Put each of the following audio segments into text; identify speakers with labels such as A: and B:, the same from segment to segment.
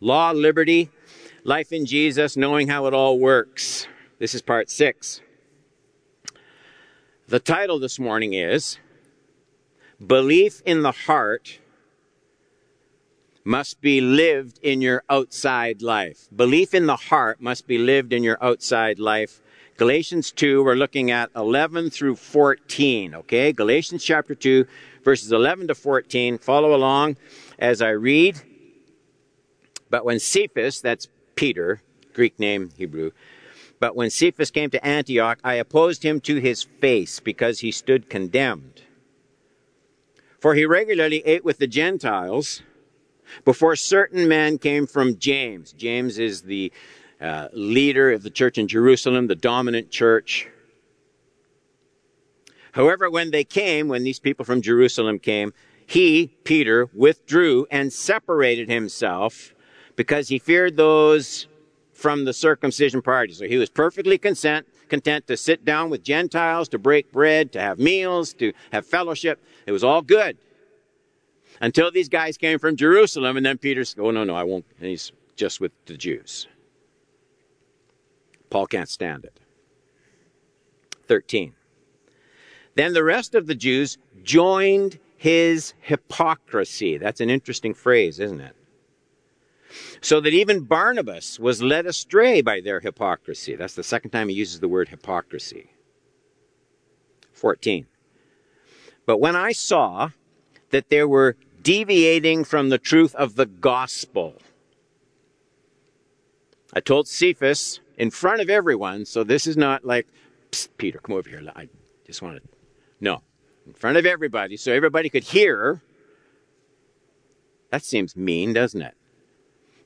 A: Law, liberty, life in Jesus, knowing how it all works. This is part six. The title this morning is Belief in the Heart must be lived in your outside life. Belief in the heart must be lived in your outside life. Galatians 2, we're looking at 11 through 14, okay? Galatians chapter 2, verses 11 to 14. Follow along as I read. But when Cephas, that's Peter, Greek name, Hebrew, but when Cephas came to Antioch, I opposed him to his face because he stood condemned. For he regularly ate with the Gentiles before certain men came from James. James is the uh, leader of the church in Jerusalem, the dominant church. However, when they came, when these people from Jerusalem came, he, Peter, withdrew and separated himself because he feared those from the circumcision party. So he was perfectly content, content to sit down with Gentiles, to break bread, to have meals, to have fellowship. It was all good. Until these guys came from Jerusalem, and then Peter said, Oh, no, no, I won't. And he's just with the Jews. Paul can't stand it. 13. Then the rest of the Jews joined his hypocrisy. That's an interesting phrase, isn't it? So that even Barnabas was led astray by their hypocrisy. That's the second time he uses the word hypocrisy. 14. But when I saw that they were deviating from the truth of the gospel, I told Cephas in front of everyone, so this is not like, Peter, come over here. I just wanted, no, in front of everybody, so everybody could hear. That seems mean, doesn't it?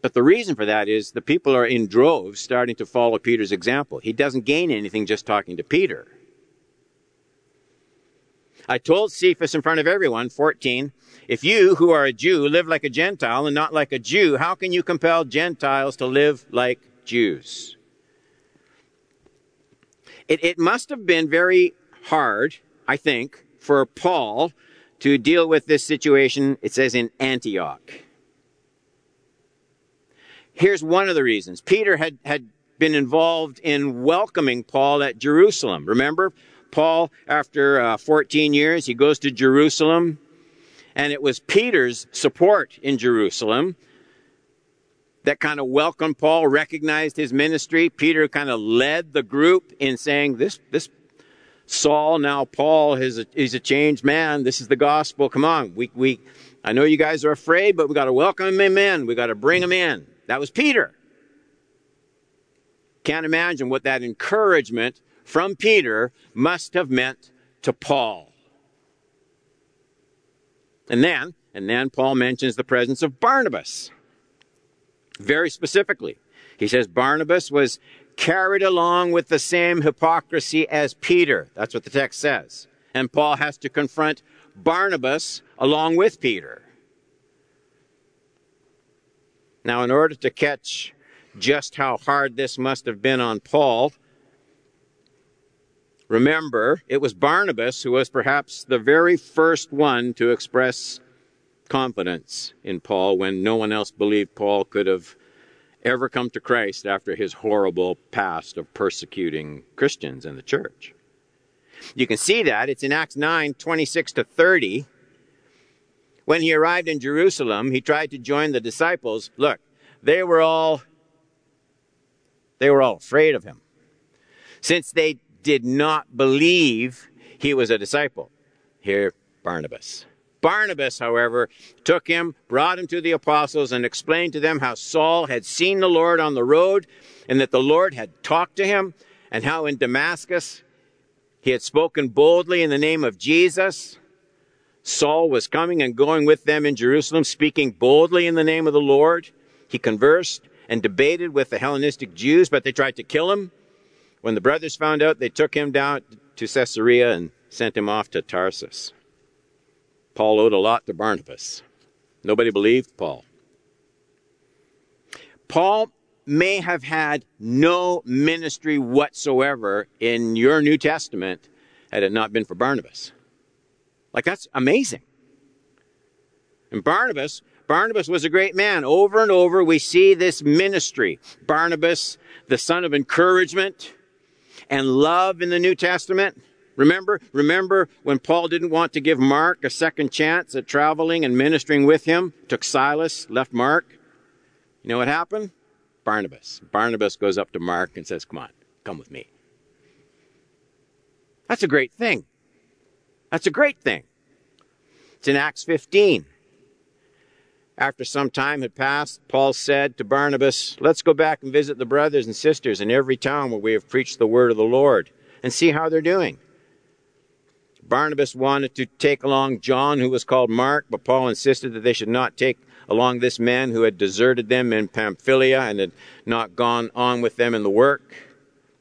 A: But the reason for that is the people are in droves starting to follow Peter's example. He doesn't gain anything just talking to Peter. I told Cephas in front of everyone, 14, if you, who are a Jew, live like a Gentile and not like a Jew, how can you compel Gentiles to live like Jews? It, it must have been very hard, I think, for Paul to deal with this situation, it says in Antioch. Here's one of the reasons. Peter had, had been involved in welcoming Paul at Jerusalem. Remember, Paul, after uh, 14 years, he goes to Jerusalem, and it was Peter's support in Jerusalem that kind of welcomed Paul, recognized his ministry. Peter kind of led the group in saying, "This, this Saul, now Paul, is a, he's a changed man. This is the gospel. Come on, we, we, I know you guys are afraid, but we got to welcome him in. We got to bring him in." That was Peter. Can't imagine what that encouragement from Peter must have meant to Paul. And then, and then Paul mentions the presence of Barnabas. Very specifically. He says Barnabas was carried along with the same hypocrisy as Peter. That's what the text says. And Paul has to confront Barnabas along with Peter. Now, in order to catch just how hard this must have been on Paul, remember, it was Barnabas who was perhaps the very first one to express confidence in Paul when no one else believed Paul could have ever come to Christ after his horrible past of persecuting Christians in the church. You can see that. It's in Acts 9 26 to 30. When he arrived in Jerusalem, he tried to join the disciples. Look, they were all they were all afraid of him. Since they did not believe he was a disciple. Here Barnabas. Barnabas, however, took him, brought him to the apostles, and explained to them how Saul had seen the Lord on the road, and that the Lord had talked to him, and how in Damascus he had spoken boldly in the name of Jesus. Saul was coming and going with them in Jerusalem, speaking boldly in the name of the Lord. He conversed and debated with the Hellenistic Jews, but they tried to kill him. When the brothers found out, they took him down to Caesarea and sent him off to Tarsus. Paul owed a lot to Barnabas. Nobody believed Paul. Paul may have had no ministry whatsoever in your New Testament had it not been for Barnabas. Like, that's amazing. And Barnabas, Barnabas was a great man. Over and over, we see this ministry. Barnabas, the son of encouragement and love in the New Testament. Remember, remember when Paul didn't want to give Mark a second chance at traveling and ministering with him, took Silas, left Mark. You know what happened? Barnabas. Barnabas goes up to Mark and says, Come on, come with me. That's a great thing. That's a great thing. It's in Acts 15. After some time had passed, Paul said to Barnabas, Let's go back and visit the brothers and sisters in every town where we have preached the word of the Lord and see how they're doing. Barnabas wanted to take along John, who was called Mark, but Paul insisted that they should not take along this man who had deserted them in Pamphylia and had not gone on with them in the work.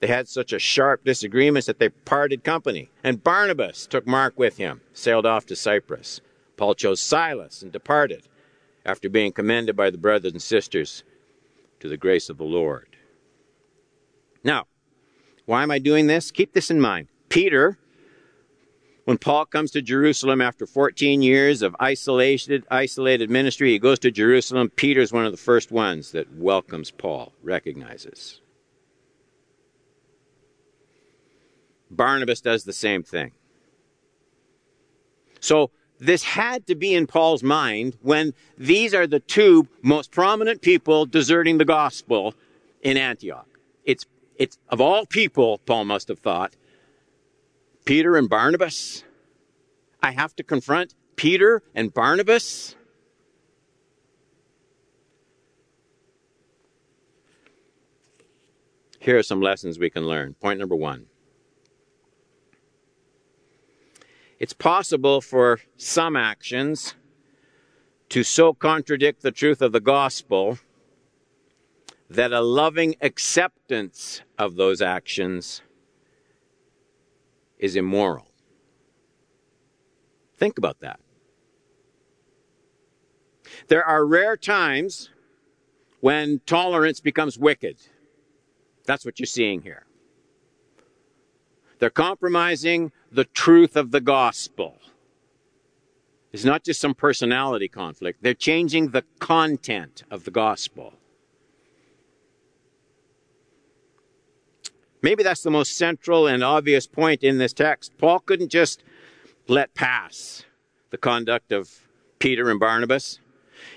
A: They had such a sharp disagreement that they parted company. And Barnabas took Mark with him, sailed off to Cyprus. Paul chose Silas and departed after being commended by the brothers and sisters to the grace of the Lord. Now, why am I doing this? Keep this in mind. Peter, when Paul comes to Jerusalem after 14 years of isolated, isolated ministry, he goes to Jerusalem. Peter's one of the first ones that welcomes Paul, recognizes. Barnabas does the same thing. So this had to be in Paul's mind when these are the two most prominent people deserting the gospel in Antioch. It's, it's of all people, Paul must have thought, Peter and Barnabas. I have to confront Peter and Barnabas. Here are some lessons we can learn. Point number one It's possible for some actions to so contradict the truth of the gospel that a loving acceptance of those actions is immoral. Think about that. There are rare times when tolerance becomes wicked. That's what you're seeing here. They're compromising the truth of the gospel. It's not just some personality conflict. They're changing the content of the gospel. Maybe that's the most central and obvious point in this text. Paul couldn't just let pass the conduct of Peter and Barnabas,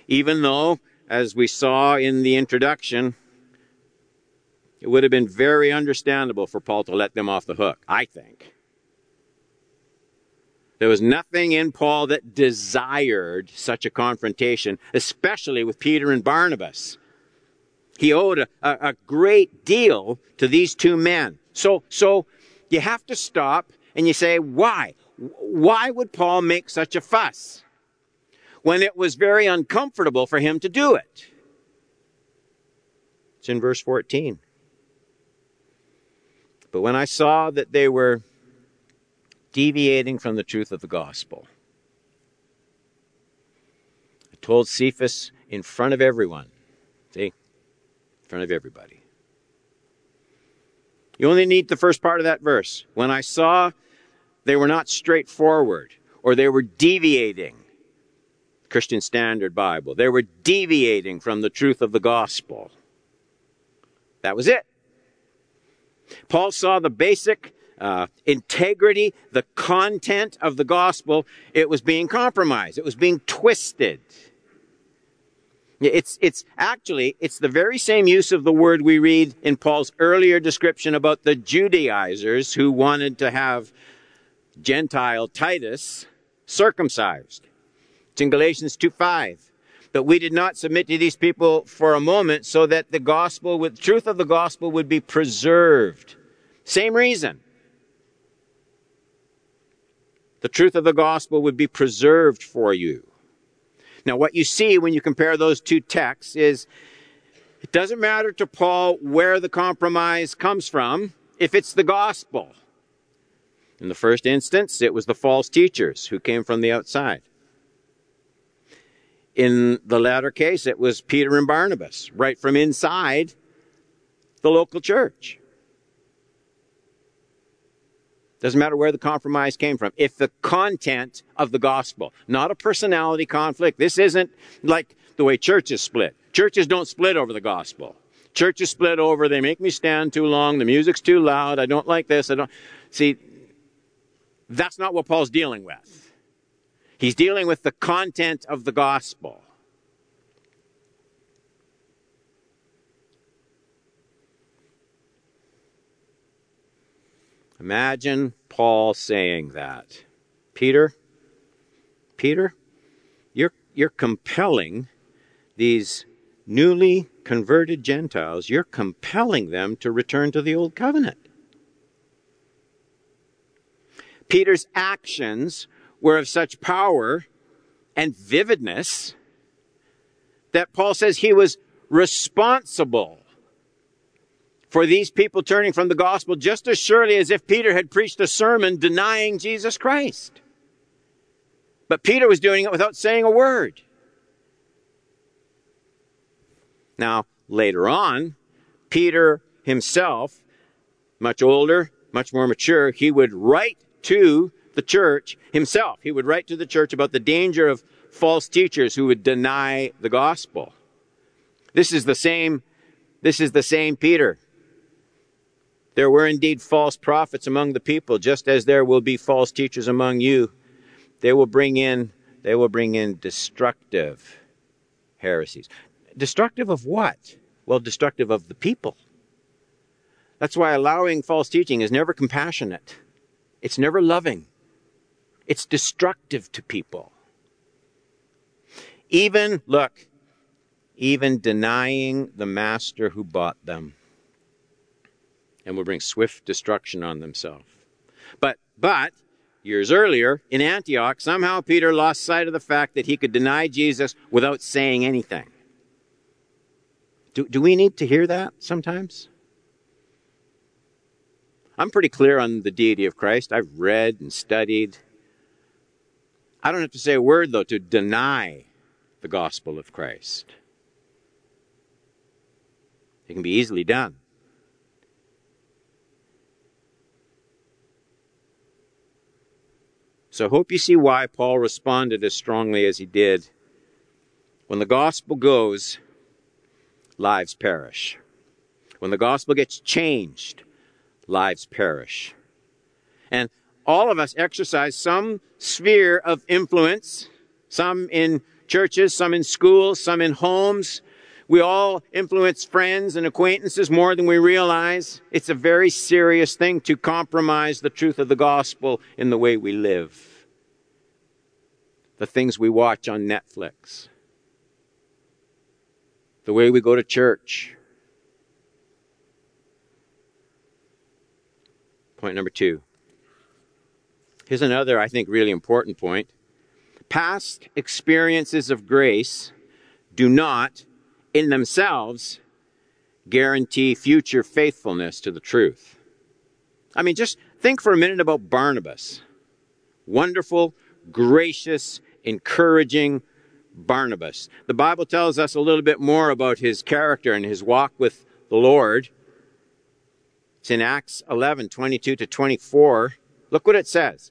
A: even though, as we saw in the introduction, it would have been very understandable for Paul to let them off the hook, I think. There was nothing in Paul that desired such a confrontation, especially with Peter and Barnabas. He owed a, a, great deal to these two men. So, so you have to stop and you say, why? Why would Paul make such a fuss when it was very uncomfortable for him to do it? It's in verse 14. But when I saw that they were deviating from the truth of the gospel. I told Cephas in front of everyone. See? In front of everybody. You only need the first part of that verse. When I saw they were not straightforward or they were deviating, Christian Standard Bible, they were deviating from the truth of the gospel. That was it. Paul saw the basic uh, integrity, the content of the gospel, it was being compromised. It was being twisted. It's, it's actually, it's the very same use of the word we read in Paul's earlier description about the Judaizers who wanted to have Gentile Titus circumcised. It's in Galatians 2 5. But we did not submit to these people for a moment so that the gospel, with truth of the gospel would be preserved. Same reason. The truth of the gospel would be preserved for you. Now, what you see when you compare those two texts is it doesn't matter to Paul where the compromise comes from if it's the gospel. In the first instance, it was the false teachers who came from the outside. In the latter case, it was Peter and Barnabas, right from inside the local church. Doesn't matter where the compromise came from. If the content of the gospel, not a personality conflict. This isn't like the way churches split. Churches don't split over the gospel. Churches split over, they make me stand too long, the music's too loud, I don't like this, I don't. See, that's not what Paul's dealing with. He's dealing with the content of the gospel. Imagine Paul saying that. Peter, Peter, you're, you're compelling these newly converted Gentiles, you're compelling them to return to the old covenant. Peter's actions were of such power and vividness that Paul says he was responsible for these people turning from the gospel just as surely as if Peter had preached a sermon denying Jesus Christ. But Peter was doing it without saying a word. Now, later on, Peter himself, much older, much more mature, he would write to the church himself. He would write to the church about the danger of false teachers who would deny the gospel. This is the same, this is the same Peter there were indeed false prophets among the people, just as there will be false teachers among you. They will bring in, they will bring in destructive heresies. Destructive of what? Well, destructive of the people. That's why allowing false teaching is never compassionate. It's never loving. It's destructive to people. Even, look, even denying the master who bought them and will bring swift destruction on themselves. But, but, years earlier, in Antioch, somehow Peter lost sight of the fact that he could deny Jesus without saying anything. Do, do we need to hear that sometimes? I'm pretty clear on the deity of Christ. I've read and studied. I don't have to say a word, though, to deny the gospel of Christ. It can be easily done. So I hope you see why Paul responded as strongly as he did. When the gospel goes, lives perish. When the gospel gets changed, lives perish. And all of us exercise some sphere of influence, some in churches, some in schools, some in homes. We all influence friends and acquaintances more than we realize. It's a very serious thing to compromise the truth of the gospel in the way we live the things we watch on Netflix, the way we go to church. Point number two. Here's another, I think, really important point. Past experiences of grace do not, in themselves, guarantee future faithfulness to the truth. I mean, just think for a minute about Barnabas. Wonderful, gracious, encouraging Barnabas. The Bible tells us a little bit more about his character and his walk with the Lord. It's in Acts 11 22 to 24. Look what it says.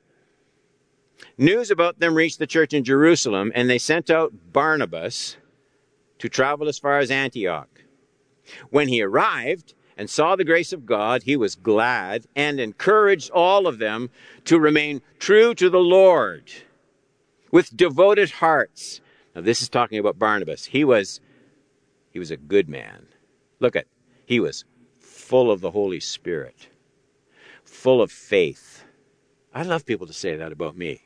A: News about them reached the church in Jerusalem, and they sent out Barnabas to travel as far as Antioch. When he arrived and saw the grace of God, he was glad and encouraged all of them to remain true to the Lord with devoted hearts. Now this is talking about Barnabas. He was he was a good man. Look at he was full of the Holy Spirit, full of faith. I love people to say that about me.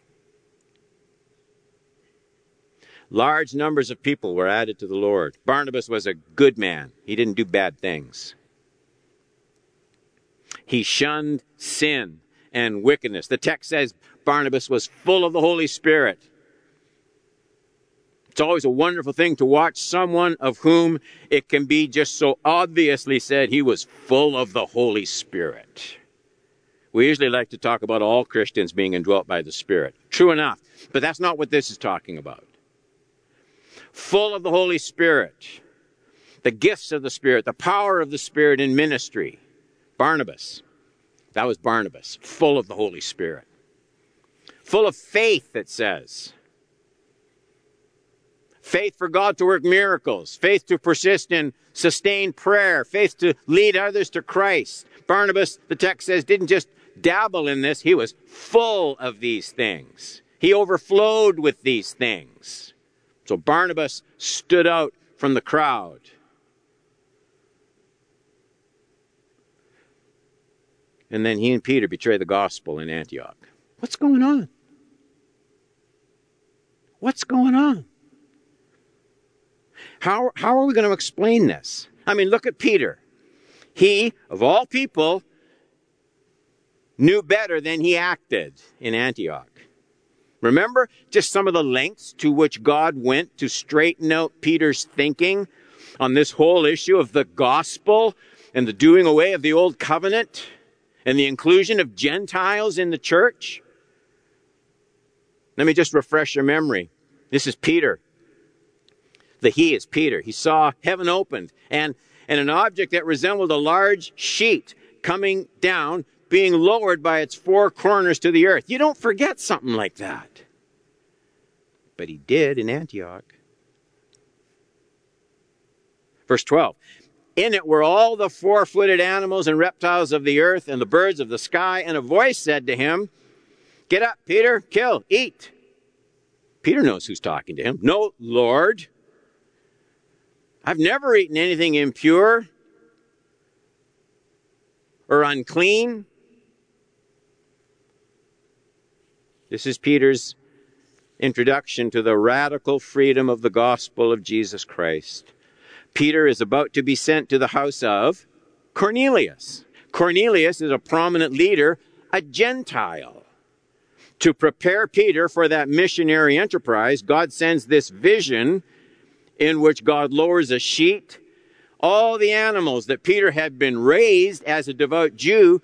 A: Large numbers of people were added to the Lord. Barnabas was a good man. He didn't do bad things. He shunned sin and wickedness. The text says Barnabas was full of the Holy Spirit. It's always a wonderful thing to watch someone of whom it can be just so obviously said he was full of the Holy Spirit. We usually like to talk about all Christians being indwelt by the Spirit. True enough, but that's not what this is talking about. Full of the Holy Spirit, the gifts of the Spirit, the power of the Spirit in ministry. Barnabas. That was Barnabas, full of the Holy Spirit. Full of faith, it says. Faith for God to work miracles, faith to persist in sustained prayer, faith to lead others to Christ. Barnabas, the text says, didn't just dabble in this, he was full of these things. He overflowed with these things. So Barnabas stood out from the crowd. And then he and Peter betray the gospel in Antioch. What's going on? What's going on? How, how are we going to explain this? I mean, look at Peter. He, of all people, knew better than he acted in Antioch. Remember just some of the lengths to which God went to straighten out Peter's thinking on this whole issue of the gospel and the doing away of the old covenant and the inclusion of Gentiles in the church? Let me just refresh your memory. This is Peter. The he is Peter. He saw heaven opened and, and an object that resembled a large sheet coming down being lowered by its four corners to the earth. You don't forget something like that. But he did in Antioch. Verse 12 In it were all the four footed animals and reptiles of the earth and the birds of the sky, and a voice said to him, Get up, Peter, kill, eat. Peter knows who's talking to him. No, Lord. I've never eaten anything impure or unclean. This is Peter's introduction to the radical freedom of the gospel of Jesus Christ. Peter is about to be sent to the house of Cornelius. Cornelius is a prominent leader, a Gentile. To prepare Peter for that missionary enterprise, God sends this vision in which God lowers a sheet. All the animals that Peter had been raised as a devout Jew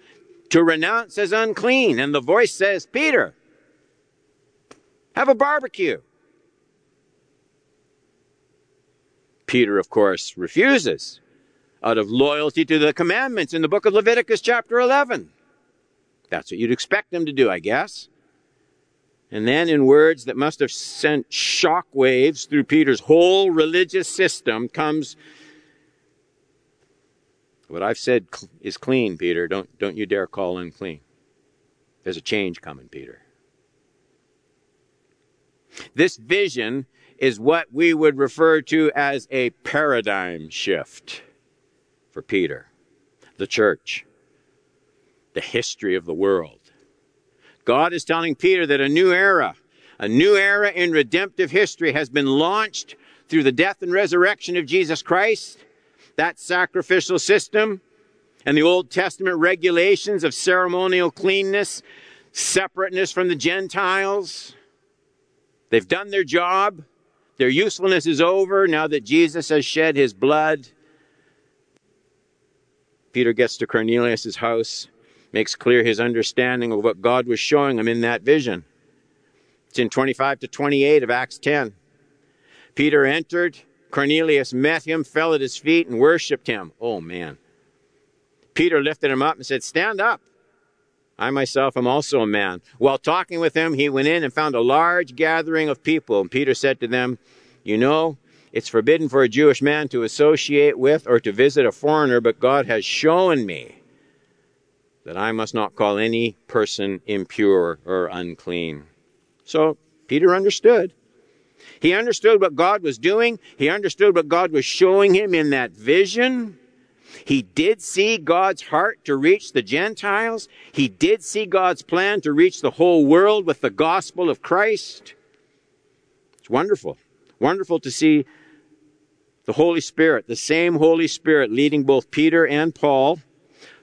A: to renounce as unclean. And the voice says, Peter, have a barbecue. Peter, of course, refuses out of loyalty to the commandments in the book of Leviticus, chapter 11. That's what you'd expect him to do, I guess. And then, in words that must have sent shock waves through Peter's whole religious system, comes what I've said is clean, Peter. Don't, don't you dare call unclean. There's a change coming, Peter. This vision is what we would refer to as a paradigm shift for Peter, the church, the history of the world. God is telling Peter that a new era, a new era in redemptive history has been launched through the death and resurrection of Jesus Christ. That sacrificial system and the Old Testament regulations of ceremonial cleanness, separateness from the Gentiles, They've done their job. Their usefulness is over now that Jesus has shed his blood. Peter gets to Cornelius' house, makes clear his understanding of what God was showing him in that vision. It's in 25 to 28 of Acts 10. Peter entered. Cornelius met him, fell at his feet, and worshiped him. Oh, man. Peter lifted him up and said, Stand up. I myself am also a man. While talking with him, he went in and found a large gathering of people. And Peter said to them, You know, it's forbidden for a Jewish man to associate with or to visit a foreigner, but God has shown me that I must not call any person impure or unclean. So Peter understood. He understood what God was doing. He understood what God was showing him in that vision. He did see God's heart to reach the Gentiles. He did see God's plan to reach the whole world with the gospel of Christ. It's wonderful. Wonderful to see the Holy Spirit, the same Holy Spirit leading both Peter and Paul,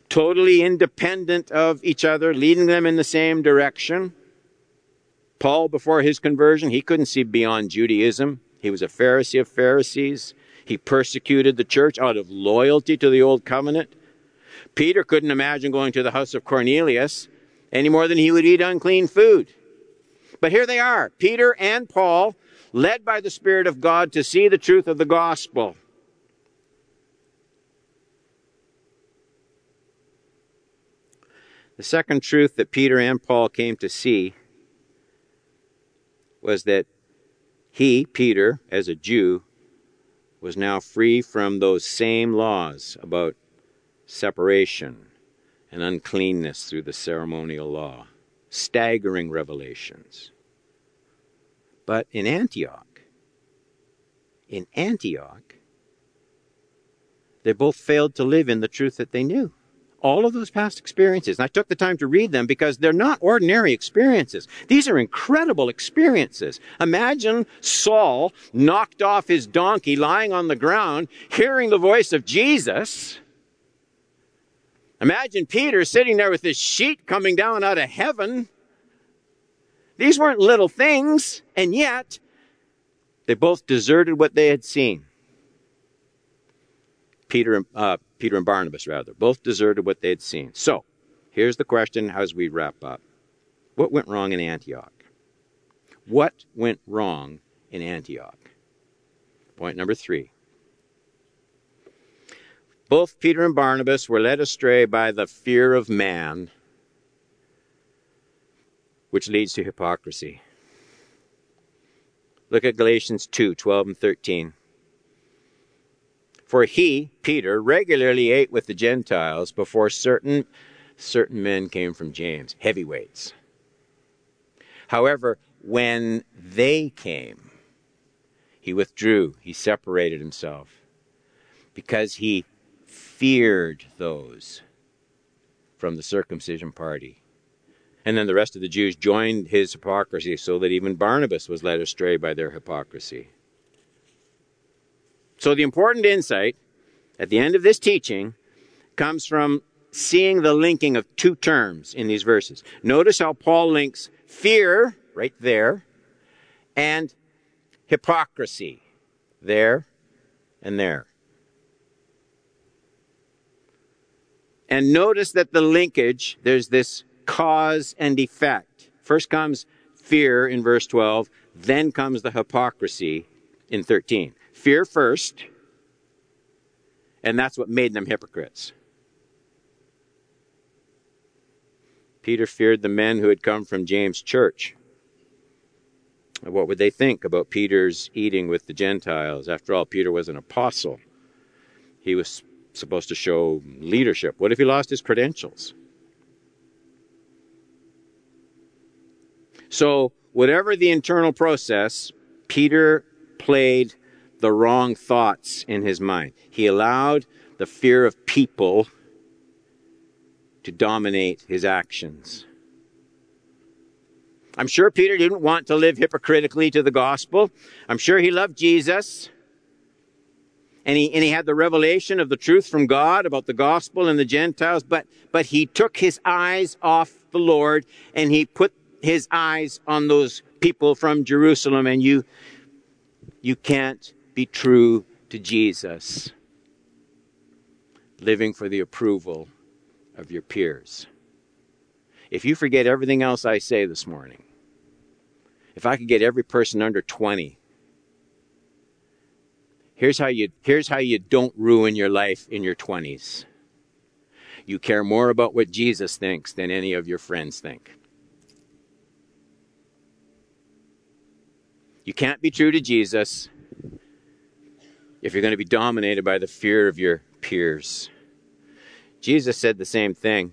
A: totally independent of each other, leading them in the same direction. Paul, before his conversion, he couldn't see beyond Judaism. He was a Pharisee of Pharisees. He persecuted the church out of loyalty to the old covenant. Peter couldn't imagine going to the house of Cornelius any more than he would eat unclean food. But here they are, Peter and Paul, led by the Spirit of God to see the truth of the gospel. The second truth that Peter and Paul came to see was that he, Peter, as a Jew, was now free from those same laws about separation and uncleanness through the ceremonial law. Staggering revelations. But in Antioch, in Antioch, they both failed to live in the truth that they knew all of those past experiences. And I took the time to read them because they're not ordinary experiences. These are incredible experiences. Imagine Saul knocked off his donkey, lying on the ground, hearing the voice of Jesus. Imagine Peter sitting there with his sheet coming down out of heaven. These weren't little things, and yet they both deserted what they had seen. Peter, uh, Peter and Barnabas, rather, both deserted what they had seen. So, here's the question as we wrap up What went wrong in Antioch? What went wrong in Antioch? Point number three. Both Peter and Barnabas were led astray by the fear of man, which leads to hypocrisy. Look at Galatians 2 12 and 13. For he, Peter, regularly ate with the Gentiles before certain, certain men came from James, heavyweights. However, when they came, he withdrew, he separated himself, because he feared those from the circumcision party. And then the rest of the Jews joined his hypocrisy, so that even Barnabas was led astray by their hypocrisy. So the important insight at the end of this teaching comes from seeing the linking of two terms in these verses. Notice how Paul links fear, right there, and hypocrisy, there and there. And notice that the linkage, there's this cause and effect. First comes fear in verse 12, then comes the hypocrisy in 13. Fear first, and that's what made them hypocrites. Peter feared the men who had come from James' church. What would they think about Peter's eating with the Gentiles? After all, Peter was an apostle. He was supposed to show leadership. What if he lost his credentials? So, whatever the internal process, Peter played the wrong thoughts in his mind. He allowed the fear of people to dominate his actions. I'm sure Peter didn't want to live hypocritically to the gospel. I'm sure he loved Jesus. And he, and he had the revelation of the truth from God about the gospel and the Gentiles, but, but he took his eyes off the Lord and he put his eyes on those people from Jerusalem. And you, you can't be true to Jesus, living for the approval of your peers. If you forget everything else I say this morning, if I could get every person under 20, here's how you, here's how you don't ruin your life in your 20s. You care more about what Jesus thinks than any of your friends think. You can't be true to Jesus if you're going to be dominated by the fear of your peers. Jesus said the same thing.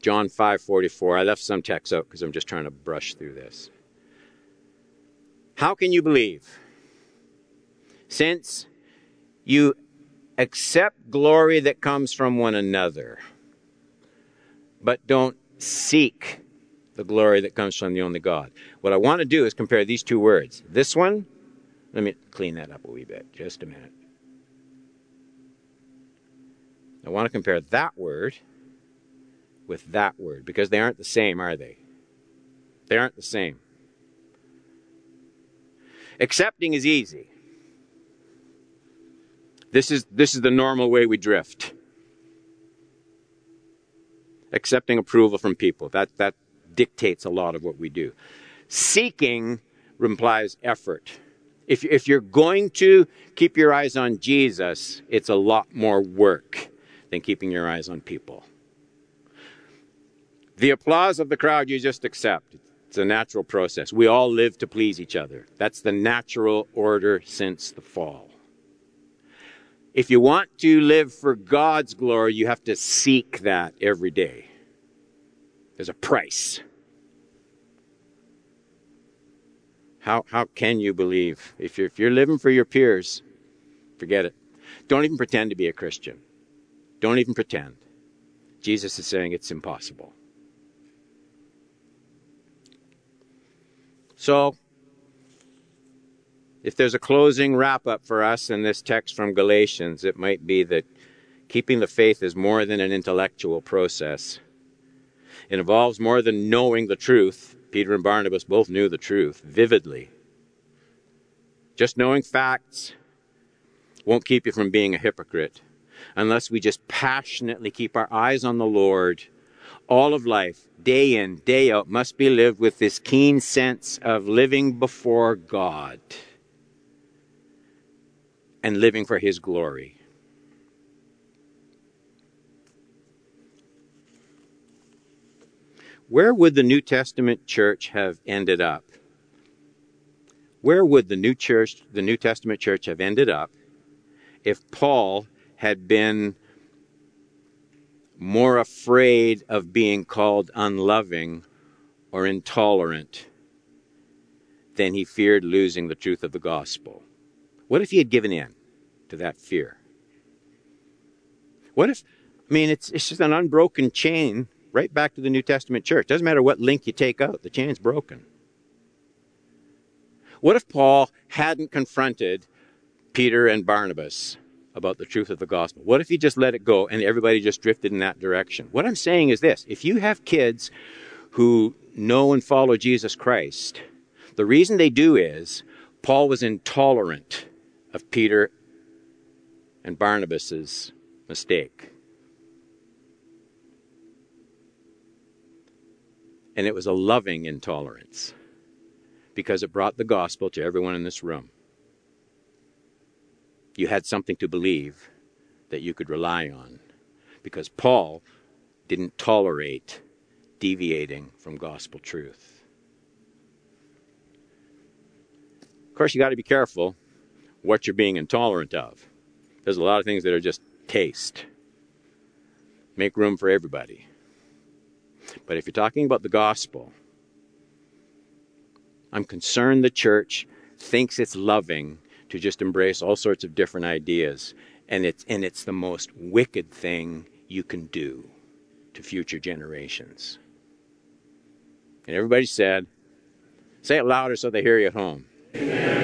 A: John 5:44. I left some text out because I'm just trying to brush through this. How can you believe? Since you accept glory that comes from one another, but don't seek the glory that comes from the only God. What I want to do is compare these two words. This one, let me clean that up a wee bit, just a minute. I want to compare that word with that word because they aren't the same, are they? They aren't the same. Accepting is easy. This is, this is the normal way we drift. Accepting approval from people. That, that, dictates a lot of what we do. Seeking implies effort. If, if you're going to keep your eyes on Jesus, it's a lot more work than keeping your eyes on people. The applause of the crowd you just accept. It's a natural process. We all live to please each other. That's the natural order since the fall. If you want to live for God's glory, you have to seek that every day. There's a price. How, how can you believe? If you're, if you're living for your peers, forget it. Don't even pretend to be a Christian. Don't even pretend. Jesus is saying it's impossible. So, if there's a closing wrap up for us in this text from Galatians, it might be that keeping the faith is more than an intellectual process. It involves more than knowing the truth. Peter and Barnabas both knew the truth vividly. Just knowing facts won't keep you from being a hypocrite unless we just passionately keep our eyes on the Lord all of life, day in, day out, must be lived with this keen sense of living before God and living for His glory. Where would the New Testament church have ended up? Where would the New Church, the New Testament church have ended up if Paul had been more afraid of being called unloving or intolerant than he feared losing the truth of the gospel. What if he had given in to that fear? What if, I mean, it's, it's just an unbroken chain right back to the New Testament church. Doesn't matter what link you take out, the chain's broken. What if Paul hadn't confronted Peter and Barnabas about the truth of the gospel? What if he just let it go and everybody just drifted in that direction? What I'm saying is this if you have kids who know and follow Jesus Christ, the reason they do is Paul was intolerant of Peter and Barnabas's mistake. And it was a loving intolerance because it brought the gospel to everyone in this room you had something to believe that you could rely on. Because Paul didn't tolerate deviating from gospel truth. Of course, you got to be careful what you're being intolerant of. There's a lot of things that are just taste. Make room for everybody. But if you're talking about the gospel, I'm concerned the church thinks it's loving to just embrace all sorts of different ideas. And it's, and it's the most wicked thing you can do to future generations. And everybody said, say it louder so they hear you at home. Amen.